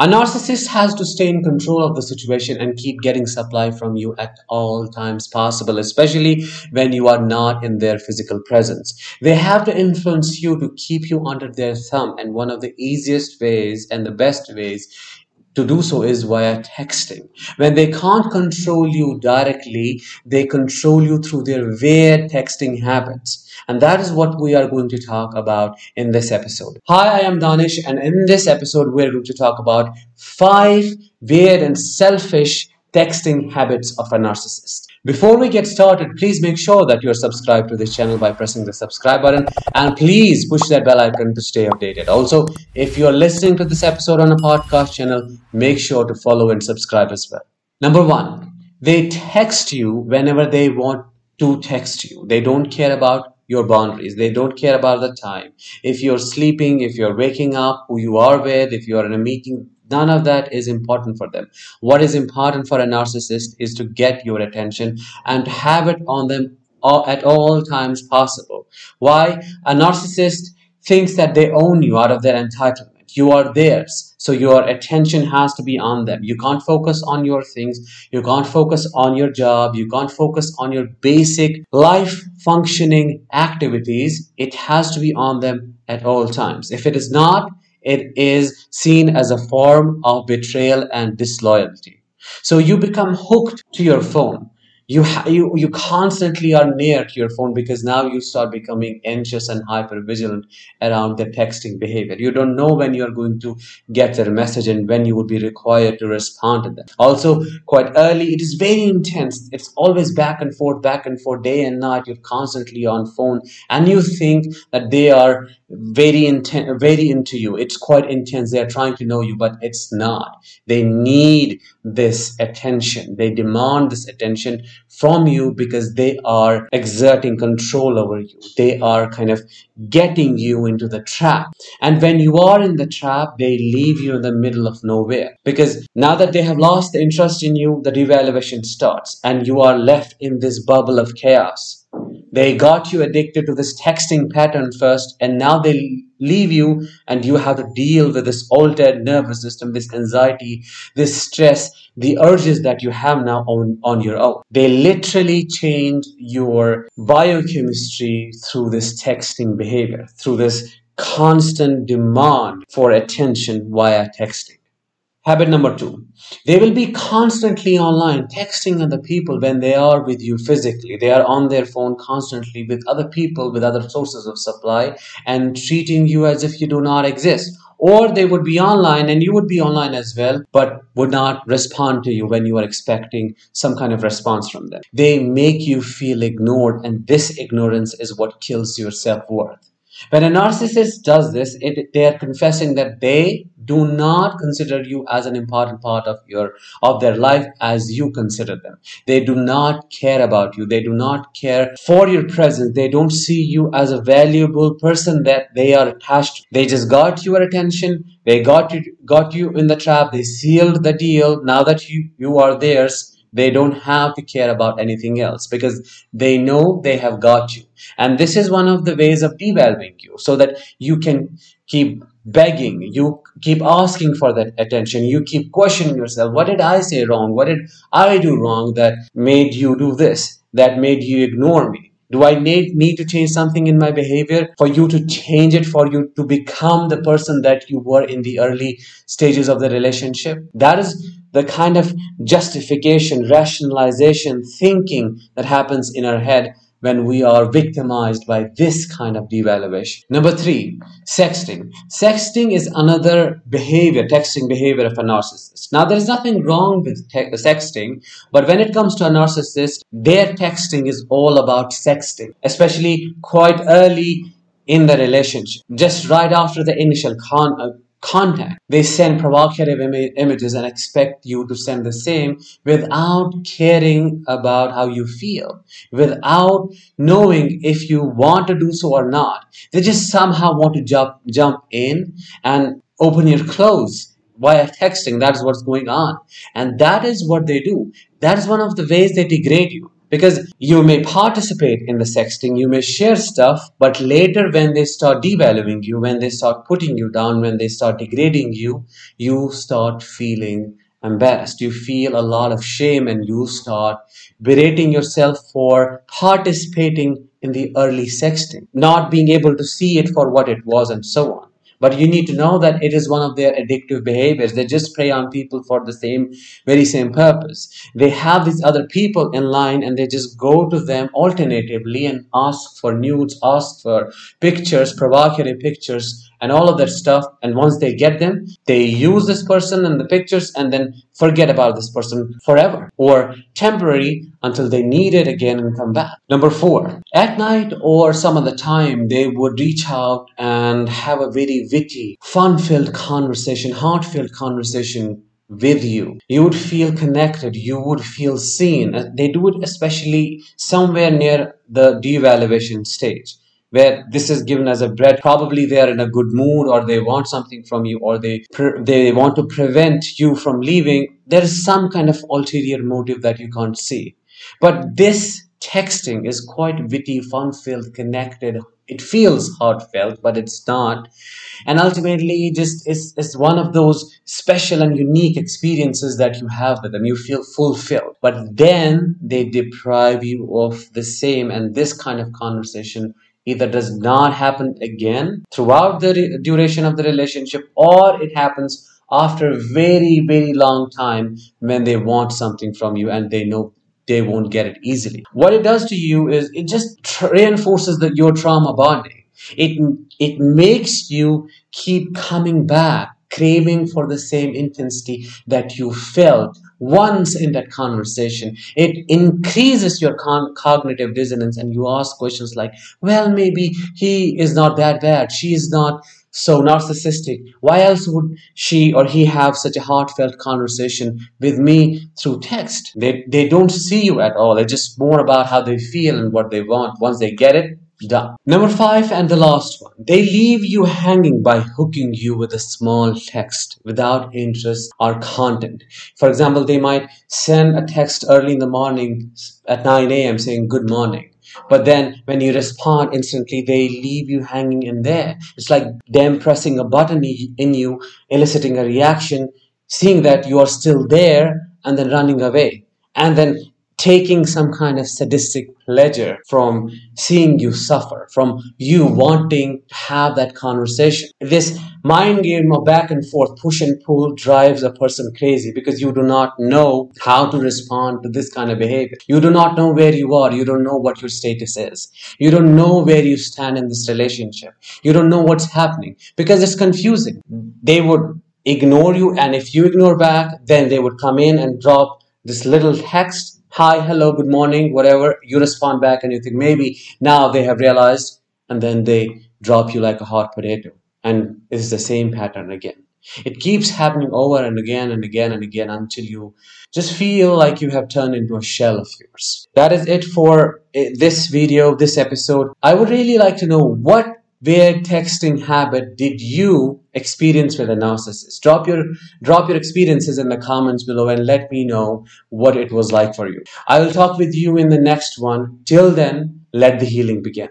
A narcissist has to stay in control of the situation and keep getting supply from you at all times possible, especially when you are not in their physical presence. They have to influence you to keep you under their thumb, and one of the easiest ways and the best ways to do so is via texting. When they can't control you directly, they control you through their weird texting habits. And that is what we are going to talk about in this episode. Hi, I am Danish, and in this episode, we're going to talk about five weird and selfish texting habits of a narcissist. Before we get started, please make sure that you're subscribed to this channel by pressing the subscribe button and please push that bell icon to stay updated. Also, if you're listening to this episode on a podcast channel, make sure to follow and subscribe as well. Number one, they text you whenever they want to text you. They don't care about your boundaries. They don't care about the time. If you're sleeping, if you're waking up, who you are with, if you're in a meeting, none of that is important for them. What is important for a narcissist is to get your attention and have it on them at all times possible. Why? A narcissist thinks that they own you out of their entitlement. You are theirs. So your attention has to be on them. You can't focus on your things. You can't focus on your job. You can't focus on your basic life functioning activities. It has to be on them at all times. If it is not, it is seen as a form of betrayal and disloyalty. So you become hooked to your phone you you you constantly are near to your phone because now you start becoming anxious and hyper vigilant around the texting behavior. You don't know when you are going to get their message and when you would be required to respond to them. Also quite early it is very intense. It's always back and forth back and forth day and night. You're constantly on phone and you think that they are very intent very into you. It's quite intense. They're trying to know you but it's not. They need this attention. They demand this attention from you because they are exerting control over you. They are kind of getting you into the trap. And when you are in the trap they leave you in the middle of nowhere. Because now that they have lost the interest in you the devaluation starts and you are left in this bubble of chaos they got you addicted to this texting pattern first, and now they leave you, and you have to deal with this altered nervous system, this anxiety, this stress, the urges that you have now on, on your own. They literally change your biochemistry through this texting behavior, through this constant demand for attention via texting. Habit number two, they will be constantly online texting other people when they are with you physically. They are on their phone constantly with other people, with other sources of supply, and treating you as if you do not exist. Or they would be online and you would be online as well, but would not respond to you when you are expecting some kind of response from them. They make you feel ignored, and this ignorance is what kills your self worth. When a narcissist does this, it, they are confessing that they do not consider you as an important part of your of their life as you consider them. They do not care about you. They do not care for your presence. They don't see you as a valuable person that they are attached to. They just got your attention. They got you got you in the trap. They sealed the deal. Now that you, you are theirs, they don't have to care about anything else because they know they have got you. And this is one of the ways of devaluing you so that you can keep begging, you keep asking for that attention, you keep questioning yourself. What did I say wrong? What did I do wrong that made you do this? That made you ignore me? Do I need, need to change something in my behavior for you to change it, for you to become the person that you were in the early stages of the relationship? That is the kind of justification, rationalization, thinking that happens in our head when we are victimized by this kind of devaluation. Number three, sexting. Sexting is another behavior, texting behavior of a narcissist. Now, there is nothing wrong with te- sexting, but when it comes to a narcissist, their texting is all about sexting, especially quite early in the relationship, just right after the initial con- contact. They send provocative Im- images and expect you to send the same without caring about how you feel, without knowing if you want to do so or not. They just somehow want to jump, jump in and open your clothes via texting. That is what's going on. And that is what they do. That is one of the ways they degrade you. Because you may participate in the sexting, you may share stuff, but later when they start devaluing you, when they start putting you down, when they start degrading you, you start feeling embarrassed. You feel a lot of shame and you start berating yourself for participating in the early sexting, not being able to see it for what it was, and so on. But you need to know that it is one of their addictive behaviors. They just prey on people for the same, very same purpose. They have these other people in line and they just go to them alternatively and ask for nudes, ask for pictures, provocative pictures, and all of that stuff. And once they get them, they use this person and the pictures and then forget about this person forever or temporary until they need it again and come back. Number four, at night or some other time, they would reach out and have a very witty, fun filled conversation, heartfelt conversation with you. You would feel connected. You would feel seen. Uh, they do it especially somewhere near the devaluation stage where this is given as a bread probably they are in a good mood or they want something from you or they they want to prevent you from leaving there is some kind of ulterior motive that you can't see but this texting is quite witty fun filled connected it feels heartfelt but it's not. And ultimately just is, is one of those special and unique experiences that you have with them. You feel fulfilled. But then they deprive you of the same and this kind of conversation either does not happen again throughout the duration of the relationship or it happens after a very very long time when they want something from you and they know they won't get it easily what it does to you is it just reinforces the, your trauma bonding it it makes you keep coming back craving for the same intensity that you felt once in that conversation. It increases your con- cognitive dissonance, and you ask questions like, well, maybe he is not that bad. She is not so narcissistic. Why else would she or he have such a heartfelt conversation with me through text? They, they don't see you at all. It's just more about how they feel and what they want. Once they get it, done. Number five and the last one. They leave you hanging by hooking you with a small text without interest or content. For example, they might send a text early in the morning at 9 a.m. saying good morning. But then when you respond instantly, they leave you hanging in there. It's like them pressing a button in you, eliciting a reaction, seeing that you are still there and then running away. And then taking some kind of sadistic pleasure from seeing you suffer, from you wanting to have that conversation. This mind game of back and forth, push and pull drives a person crazy because you do not know how to respond to this kind of behavior. You do not know where you are. You don't know what your status is. You don't know where you stand in this relationship. You don't know what's happening because it's confusing. They would ignore you and if you ignore back, then they would come in and drop this little text hi, hello, good morning, whatever, you respond back and you think maybe now they have realized, and then they drop you like a hot potato. And it's the same pattern again. It keeps happening over and again and again and again until you just feel like you have turned into a shell of yours. That is it for eh, this video, this episode. I would really like to know what weird texting habit did you experience with a narcissist? Drop your drop your experiences in the comments below and let me know what it was like for you. I will talk with you in the next one. Till then let the healing begin